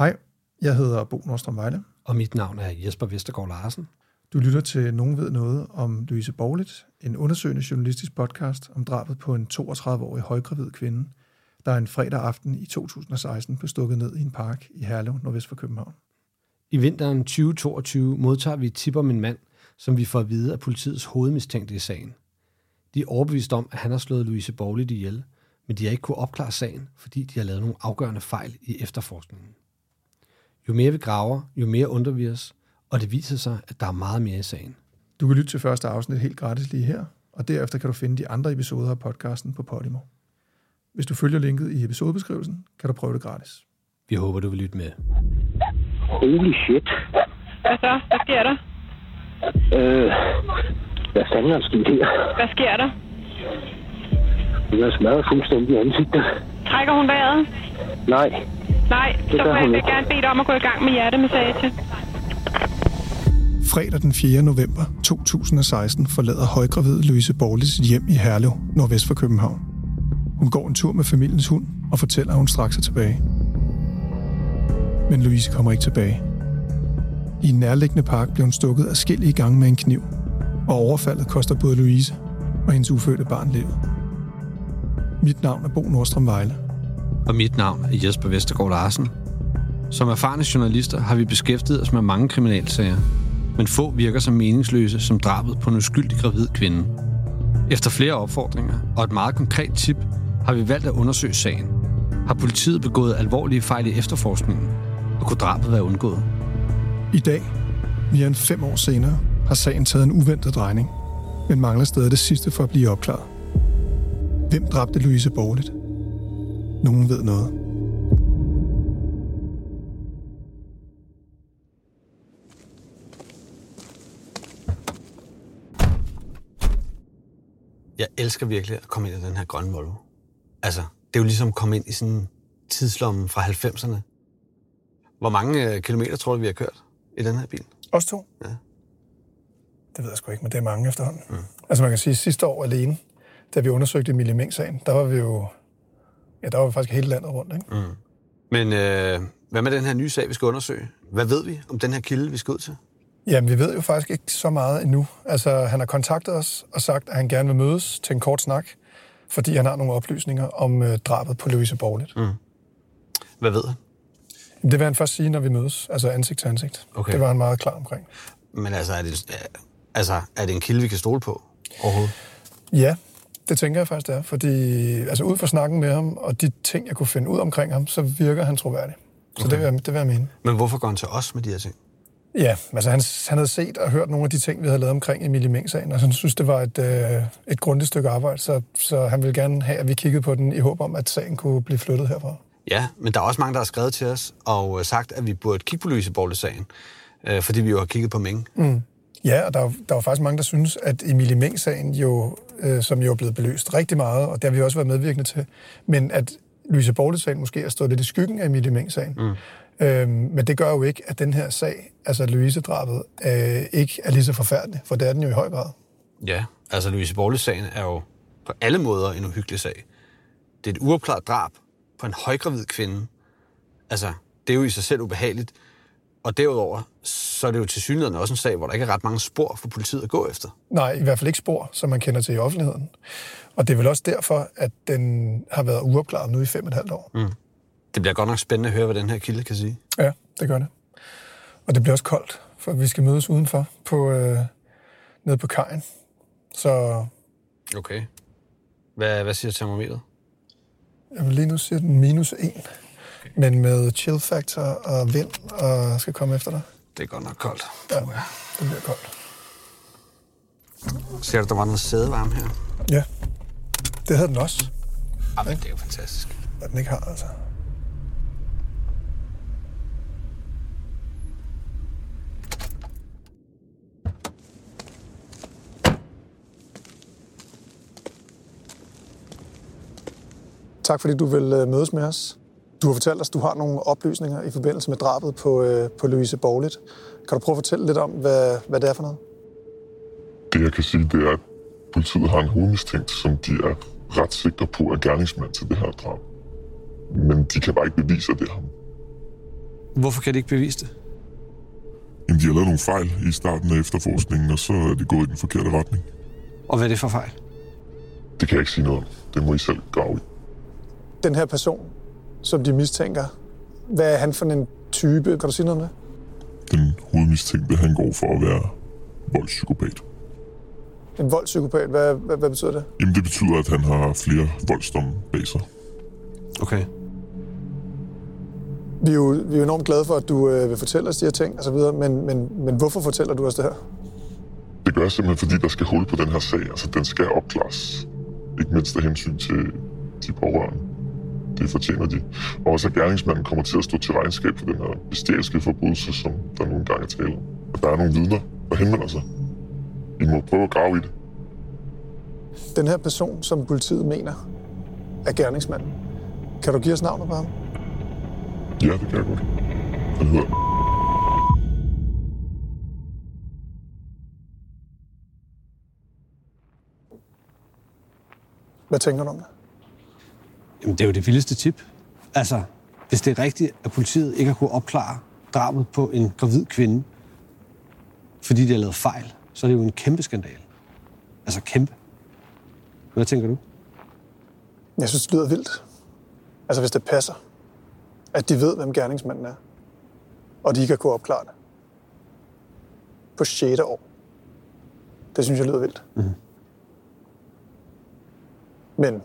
Hej, jeg hedder Bo Nordstrøm Vejle. Og mit navn er Jesper Vestergaard Larsen. Du lytter til Nogen ved noget om Louise Borglit, en undersøgende journalistisk podcast om drabet på en 32-årig højgravid kvinde, der en fredag aften i 2016 blev stukket ned i en park i Herlev, nordvest for København. I vinteren 2022 modtager vi et tip om en mand, som vi får at vide af politiets hovedmistænkte i sagen. De er overbevist om, at han har slået Louise Borglit ihjel, men de har ikke kunne opklare sagen, fordi de har lavet nogle afgørende fejl i efterforskningen. Jo mere vi graver, jo mere undrer vi os, og det viser sig, at der er meget mere i sagen. Du kan lytte til første afsnit helt gratis lige her, og derefter kan du finde de andre episoder af podcasten på Podimo. Hvis du følger linket i episodebeskrivelsen, kan du prøve det gratis. Vi håber, du vil lytte med. Holy shit. Hvad så? Hvad sker der? Øh, hvad fanden er sket her? Hvad sker der? Hun er smadret fuldstændig ansigtet. Trækker hun vejret? Nej, Nej, så gør vil jeg gerne bede dig om at gå i gang med hjertemassage. Fredag den 4. november 2016 forlader højgravid Louise Borlis hjem i Herlev, nordvest for København. Hun går en tur med familiens hund og fortæller, at hun straks er tilbage. Men Louise kommer ikke tilbage. I en nærliggende park blev hun stukket af gange med en kniv, og overfaldet koster både Louise og hendes ufødte barn livet. Mit navn er Bo Nordstrøm Vejle. Og mit navn er Jesper Vestergaard Larsen. Som erfarne journalister har vi beskæftiget os med mange kriminalsager, men få virker så meningsløse som drabet på en uskyldig gravid kvinde. Efter flere opfordringer og et meget konkret tip, har vi valgt at undersøge sagen. Har politiet begået alvorlige fejl i efterforskningen, og kunne drabet være undgået? I dag, mere end fem år senere, har sagen taget en uventet drejning, men mangler stadig det sidste for at blive opklaret. Hvem dræbte Louise Borlet? Nogen ved noget. Jeg elsker virkelig at komme ind i den her grønne Volvo. Altså, det er jo ligesom at komme ind i sådan en tidslomme fra 90'erne. Hvor mange øh, kilometer tror du, vi har kørt i den her bil? Os to? Ja. Det ved jeg sgu ikke, men det er mange efterhånden. Mm. Altså man kan sige, at sidste år alene, da vi undersøgte Emilie Meng-sagen, der var vi jo... Ja, der var vi faktisk hele landet rundt, ikke? Mm. Men øh, hvad med den her nye sag, vi skal undersøge? Hvad ved vi om den her kilde, vi skal ud til? Jamen, vi ved jo faktisk ikke så meget endnu. Altså, han har kontaktet os og sagt, at han gerne vil mødes til en kort snak, fordi han har nogle oplysninger om øh, drabet på Louise Borglit. Mm. Hvad ved han? Det vil han først sige, når vi mødes, altså ansigt til ansigt. Okay. Det var han meget klar omkring. Men altså, er det, er- altså, er det en kilde, vi kan stole på overhovedet? Ja, det tænker jeg faktisk, det er. Fordi altså, ud fra snakken med ham, og de ting, jeg kunne finde ud omkring ham, så virker han troværdig. Så okay. det, vil jeg, det vil jeg mene. Men hvorfor går han til os med de her ting? Ja, altså han, han havde set og hørt nogle af de ting, vi havde lavet omkring Emilie Meng-sagen, og han synes, det var et, øh, et grundigt stykke arbejde, så, så han ville gerne have, at vi kiggede på den i håb om, at sagen kunne blive flyttet herfra. Ja, men der er også mange, der har skrevet til os og øh, sagt, at vi burde kigge på Louise Borle-sagen, øh, fordi vi jo har kigget på Ming. Mm. Ja, og der, er- der var faktisk mange, der synes, at Emilie Meng-sagen jo, øh, som jo er blevet belyst rigtig meget, og det har vi også været medvirkende til, men at Louise Borle-sagen måske er stået lidt i skyggen af Emilie Meng-sagen. Mm. Øhm, men det gør jo ikke, at den her sag, altså Louise-drabet, øh, ikke er lige så forfærdelig, for det er den jo i høj grad. Ja, altså Louise Borle-sagen er jo på alle måder en uhyggelig sag. Det er et uopklaret drab på en højgravid kvinde. Altså, det er jo i sig selv ubehageligt. Og derudover, så er det jo til synligheden også en sag, hvor der ikke er ret mange spor for politiet at gå efter. Nej, i hvert fald ikke spor, som man kender til i offentligheden. Og det er vel også derfor, at den har været uopklaret nu i fem og et halvt år. Mm. Det bliver godt nok spændende at høre, hvad den her kilde kan sige. Ja, det gør det. Og det bliver også koldt, for vi skal mødes udenfor på, øh, nede på kajen. Så Okay. Hvad, hvad siger termometeret? jeg vil lige nu sige den minus 1. Men med chill factor og vind og skal komme efter dig. Det er godt nok koldt. Ja, det bliver koldt. Ser du, der var noget sædevarme her? Ja, det havde den også, Ah, men det er jo fantastisk. hvad den ikke har, altså. Tak fordi du vil øh, mødes med os. Du har fortalt os, at du har nogle oplysninger i forbindelse med drabet på, øh, på Louise Borglit. Kan du prøve at fortælle lidt om, hvad, hvad det er for noget? Det jeg kan sige, det er, at politiet har en hovedmistænkt, som de er ret sikre på er gerningsmand til det her drab. Men de kan bare ikke bevise, at det er ham. Hvorfor kan de ikke bevise det? Jamen, de har lavet nogle fejl i starten af efterforskningen, og så er det gået i den forkerte retning. Og hvad er det for fejl? Det kan jeg ikke sige noget om. Det må I selv grave i. Den her person, som de mistænker, hvad er han for en type? Kan du sige noget om det? Den hovedmistænkte, han går for at være voldspsykopat. En voldspsykopat, hvad, hvad, hvad betyder det? Jamen, det betyder, at han har flere voldsdomme bag sig. Okay. Vi er jo, vi er jo enormt glade for, at du øh, vil fortælle os de her ting og så videre, men, men, men hvorfor fortæller du os det her? Det gør jeg simpelthen, fordi der skal hul på den her sag. Altså, den skal opklares. Ikke mindst af hensyn til de pårørende. Det fortjener de. Og også at gerningsmanden kommer til at stå til regnskab for den her bestialske forbrydelse, som der nogle gange er tale om. Og der er nogle vidner, der henvender sig. I må prøve at grave i det. Den her person, som politiet mener er gerningsmanden. Kan du give os navnet på ham? Ja, det kan jeg godt. Han hedder Hvad tænker du om det? Jamen, det er jo det vildeste tip. Altså, hvis det er rigtigt, at politiet ikke har kunnet opklare drabet på en gravid kvinde, fordi de har lavet fejl, så er det jo en kæmpe skandal. Altså kæmpe. Hvad tænker du? Jeg synes, det lyder vildt. Altså, hvis det passer, at de ved, hvem gerningsmanden er, og de ikke har kunnet opklare det. På 6. år. Det synes jeg lyder vildt. Mm-hmm. Men,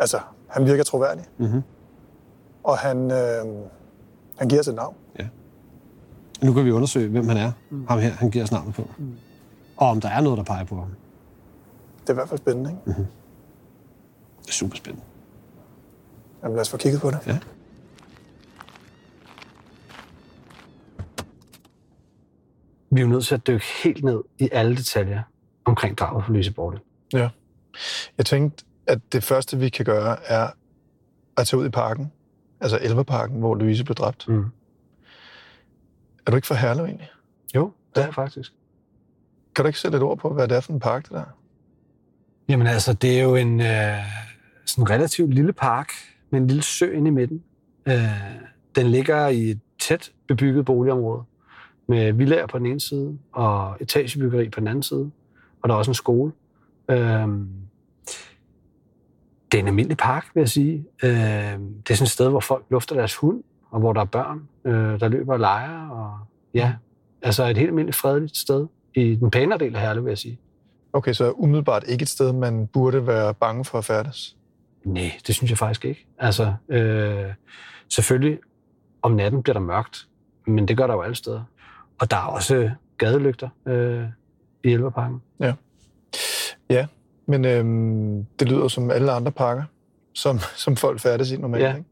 altså, han virker troværdig. Mhm. Og han, øh, han giver os et navn. Ja. Nu kan vi undersøge, hvem han er. Mm. Ham her, han giver os navnet på. Mm. Og om der er noget, der peger på ham. Det er i hvert fald spændende, ikke? Mm-hmm. Det er super spændende. Jamen, lad os få kigget på det. Ja. Vi er jo nødt til at dykke helt ned i alle detaljer omkring drabet på Louise Borte. Ja. Jeg tænkte, at det første, vi kan gøre, er at tage ud i parken. Altså Elverparken, hvor Louise blev dræbt. Mm. Er du ikke fra Herlev egentlig? Jo, det er jeg faktisk. Kan du ikke sætte et ord på, hvad det er for en park, det der? Jamen altså, det er jo en øh, sådan relativt lille park med en lille sø inde i midten. Øh, den ligger i et tæt bebygget boligområde med villager på den ene side og etagebyggeri på den anden side. Og der er også en skole. Øh, det er en almindelig park, vil jeg sige. Øh, det er sådan et sted, hvor folk lufter deres hund, og hvor der er børn, øh, der løber og leger. Og, ja, altså et helt almindeligt fredeligt sted i den pænere del af Herlev, vil jeg sige. Okay, så umiddelbart ikke et sted, man burde være bange for at færdes? Nej, det synes jeg faktisk ikke. Altså, øh, selvfølgelig om natten bliver der mørkt, men det gør der jo alle steder. Og der er også gadelygter øh, i Elverparken. Ja. Ja, men øhm, det lyder som alle andre parker, som, som folk færdes i normalt. Ja. Ikke?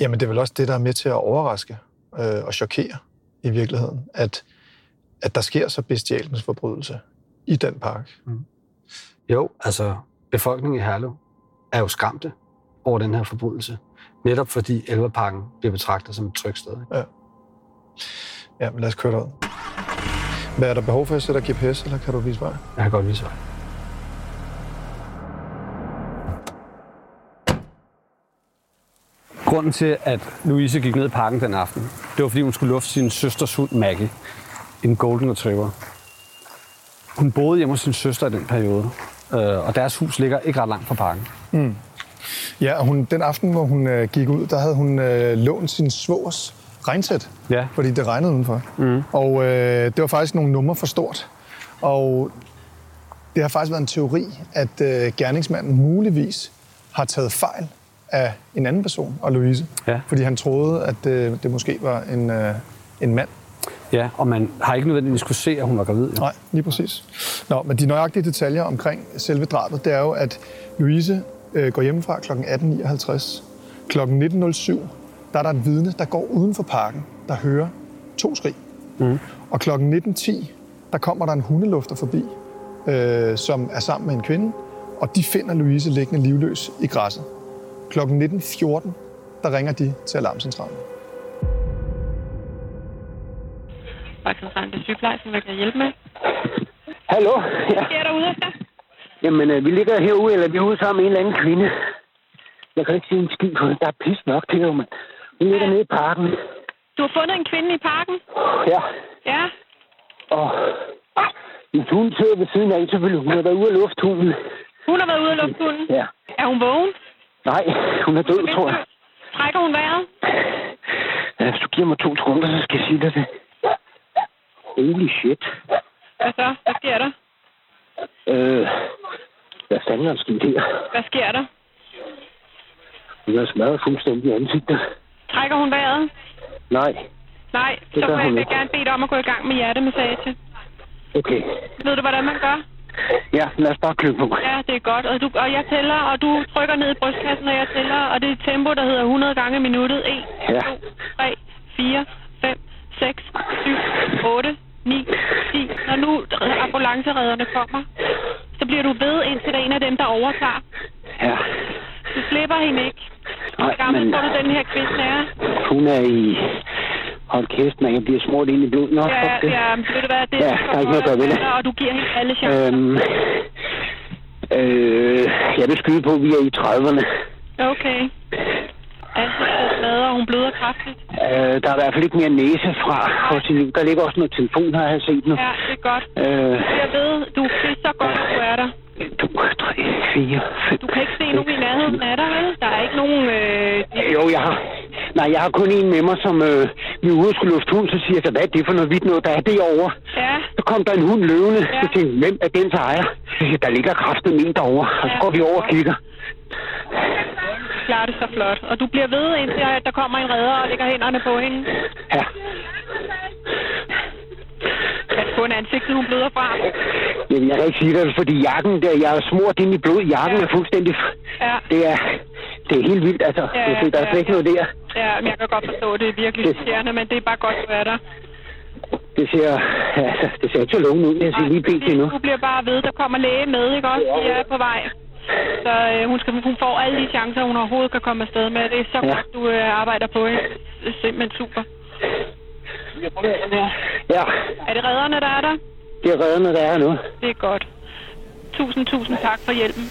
Jamen, det er vel også det, der er med til at overraske øh, og chokere i virkeligheden, at, at der sker så bestialens forbrydelse i den park. Jo, altså befolkningen i Herlev er jo skræmte over den her forbrydelse. Netop fordi Elverparken bliver betragtet som et trygt sted. Ikke? Ja, men lad os køre derud. Hvad er der behov for, at jeg sætter GPS, eller kan du vise vej? Jeg kan godt vise dig. Grunden til, at Louise gik ned i parken den aften, det var, fordi hun skulle lufte sin søsters hund Maggie, en golden retriever. Hun boede hjemme hos sin søster i den periode, øh, og deres hus ligger ikke ret langt fra parken. Ja, og hun, den aften, hvor hun øh, gik ud, der havde hun øh, lånt sin svogers regnsæt, Ja. fordi det regnede udenfor. Mm. Og øh, det var faktisk nogle numre for stort. Og det har faktisk været en teori, at øh, gerningsmanden muligvis har taget fejl af en anden person, og Louise. Ja. Fordi han troede, at øh, det måske var en, øh, en mand. Ja, og man har ikke nødvendigvis kunne se, at hun var gravid. Jo. Nej, lige præcis. Nå, men de nøjagtige detaljer omkring selve drabet, det er jo, at Louise øh, går hjemmefra kl. 18.59. Kl. 19.07, der er der et vidne, der går uden for parken, der hører to skrig. Mm. Og kl. 19.10, der kommer der en hundelufter forbi, øh, som er sammen med en kvinde, og de finder Louise liggende livløs i græsset. Kl. 19.14, der ringer de til alarmcentralen. Vagtcentralen, det er sygeplejersken, hvad kan jeg hjælpe med? Hallo? Ja. Hvad sker der ude efter? Jamen, øh, vi ligger herude, eller vi er ude sammen med en eller anden kvinde. Jeg kan ikke se en skid på det. Der er pis nok til, jo, mand. Hun ligger nede i parken. Du har fundet en kvinde i parken? Ja, Ja. og min hund sidder ved siden af, selvfølgelig. Hun har været ude at lufte hunden. Hun har været ude at lufte hunden. Ja. Er hun vågen? Nej, hun er død, tror jeg. Trækker hun vejret? Ja, Hvis du giver mig to sekunder, så skal jeg sige dig det. Holy shit. Hvad så? Hvad sker der? Øh, hvad fanden er der sket her? Hvad sker der? Hun er smadret fuldstændig ansigtet. Trækker hun vejret? Nej, Nej, Det så vil jeg gerne bede dig om at gå i gang med hjertemassage. okay. Ved du, hvordan man gør? Ja, lad os bare klø på. Ja, det er godt. Og, du, og jeg tæller, og du trykker ned i brystkassen, og jeg tæller, og det er et tempo, der hedder 100 gange i minuttet. 1, Ja. 2, 3, 4, 5, 6, 7, 8, 9, 10. Når nu ambulanceredderne kommer, så bliver du ved, indtil der er en af dem, der overtager. Ja. Du slipper hende ikke. Hvor gammel men tror du, den her kvinde er? hun er i... Hold kæft, man. Jeg bliver smurt ind i blodet. Nå, Ja, fuck det. ja, ved du hvad, det Ja, der er ikke noget at gøre ved det. Og du giver hende alle chancer. Øhm, øh, jeg vil skyde på, at vi er i 30'erne. Okay. Ansigtet er smadret, og hun bløder kraftigt. Øh, der er i hvert fald ikke mere næse fra sin liv. Der ligger også noget telefon, har jeg set nu. Ja, det er godt. Øh, Jeg ved, du det er så godt, at du er der. 2, 3, 4, 5. Du kan ikke se nogen i nærheden af dig, vel? Der er ikke nogen... Øh, Jo, jeg har... Nej, jeg har kun en med mig, som øh, vi er ude skulle lufte hund, så siger jeg, så hvad er det for noget vidt noget, der er derovre? ja, Så kom der en hund løvende. Ja. Ja. Så tænkte hvem er den så ejer? Så siger der ligger kraftet en derovre. Og så Ja. går vi over og kigger. klarer det så flot. Og du bliver ved, indtil at der kommer en redder og lægger hænderne på hende. Ja. En ansigtet, hun bløder fra. Jamen, jeg kan ikke sige det, fordi jakken der, jeg er smurt ind i blod. Jakken Ja. er fuldstændig... Ja, Det er, det er helt vildt, altså. Ja, Ja, det, der er ja, slet ikke ja. noget der. ja, men jeg kan godt forstå, det er virkelig Det- irriterende, men det er bare godt, du er der. Det ser, altså, det ser ikke så lungt ud, jeg siger lige pt. nu. Du bliver bare ved, der kommer læge med, ikke også? De er på vej. Så øh, hun, skal, hun får alle de chancer, hun overhovedet kan komme afsted med. Det er så Ja. godt, du øh, arbejder på hende. Det er simpelthen super. Ja, Er det redderne, der er der? det er redderne, der er nu. Det er godt. Tusind, tusind tak for hjælpen.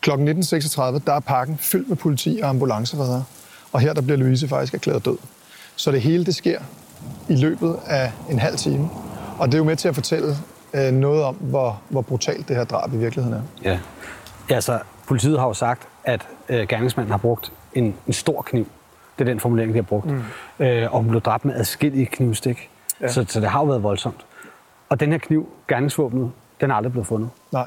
Klokken 19.36, der er parken fyldt med politi og ambulanceredere. Og her der bliver Louise faktisk erklæret død. Så det hele det sker i løbet af en halv time. Og det er jo med til at fortælle øh, noget om, hvor, hvor brutalt det her drab i virkeligheden er. Ja. Ja altså, politiet har jo sagt, at øh, gerningsmanden har brugt en, en stor kniv. Det er den formulering, de har brugt. Mm. Øh, og hun blev dræbt med adskillige knivstik. Ja. Så, så det har jo været voldsomt. Og den her kniv, gerningsvåbnet, den er aldrig blevet fundet. Nej.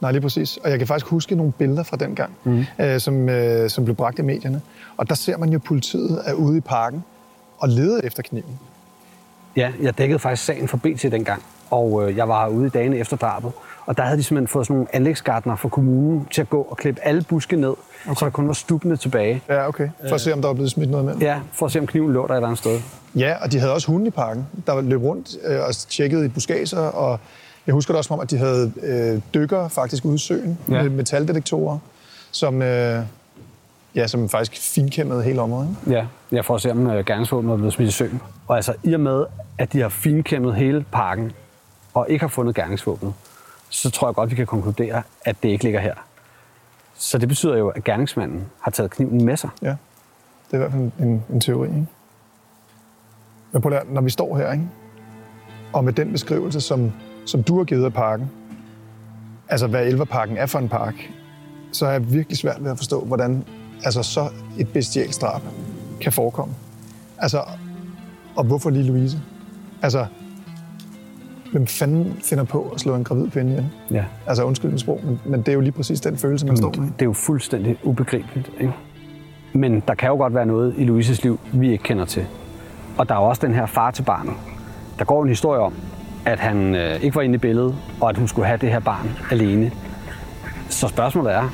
Nej, lige præcis. Og jeg kan faktisk huske nogle billeder fra den gang, mm. øh, som, øh, som blev bragt i medierne. Og der ser man jo, at politiet er ude i parken og leder efter kniven. Ja, jeg dækkede faktisk sagen for BT dengang, og øh, jeg var herude i dagene efter drabet. Og der havde de simpelthen fået sådan nogle anlægsgardner fra kommunen til at gå og klippe alle buske ned, okay. så der kun var stubbene tilbage. Ja, okay. For at se, om der var blevet smidt noget med. Ja, for at se, om kniven lå der et eller andet sted. Ja, og de havde også hunde i parken, der løb rundt øh, og tjekkede i buskager, og jeg husker det også som om, at de havde øh, dykkere faktisk ude i søen ja. med metaldetektorer, som, øh, ja, som faktisk finkæmmede hele området. Ikke? Ja, ja for at se, om øh, gerningsvåbnet er blevet smidt i søen. Og altså, i og med, at de har finkæmmet hele parken, og ikke har fundet gerningsvåbnet, så tror jeg godt, vi kan konkludere, at det ikke ligger her. Så det betyder jo, at gerningsmanden har taget kniven med sig. Ja, det er i hvert fald en, en teori. Ikke? Men prøv at når vi står her, ikke? og med den beskrivelse, som, som du har givet af parken, altså hvad Elverparken er for en park, så er jeg virkelig svært ved at forstå, hvordan altså, så et bestialsk drab kan forekomme. Altså, og hvorfor lige Louise? Altså, hvem fanden finder på at slå en gravid kvinde ihjel? Ja. Altså, undskyld mit sprog, men, men det er jo lige præcis den følelse, man står med. Det er jo fuldstændig ubegribeligt. Ikke? Men der kan jo godt være noget i Louises liv, vi ikke kender til. Og der er jo også den her far til barnet. Der går en historie om, at han øh, ikke var inde i billedet, og at hun skulle have det her barn alene. Så spørgsmålet er,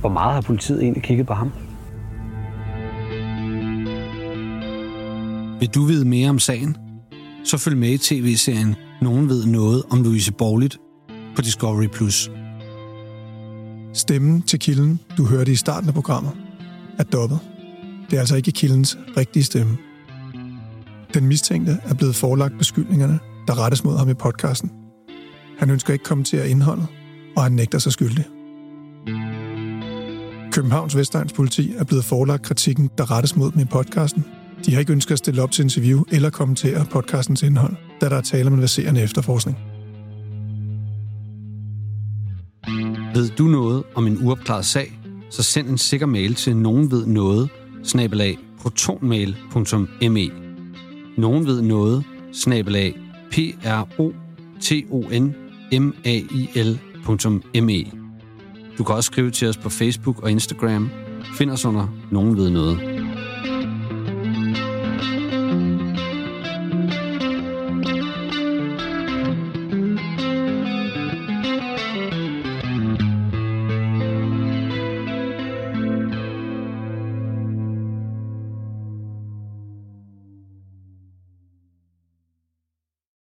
hvor meget har politiet egentlig kigget på ham? Vil du vide mere om sagen? Så følg med i tv-serien Nogen ved noget om Louise Borligt på Discovery+. Plus. Stemmen til kilden, du hørte i starten af programmet, er dobbet. Det er altså ikke kildens rigtige stemme. Den mistænkte er blevet forelagt beskyldningerne, der rettes mod ham i podcasten. Han ønsker ikke kommentere indholdet, og han nægter sig skyldig. Københavns Vestegns politi er blevet forelagt kritikken, der rettes mod dem i podcasten. De har ikke ønsket at stille op til interview eller kommentere podcastens indhold, da der er tale om en verserende efterforskning. Ved du noget om en uopklaret sag, så send en sikker mail til nogen ved noget, snabelag protonmail.me. Nogen ved noget, snabelag p r o t o n m a i l.me. Du kan også skrive til os på Facebook og Instagram. Find os under Nogen ved noget.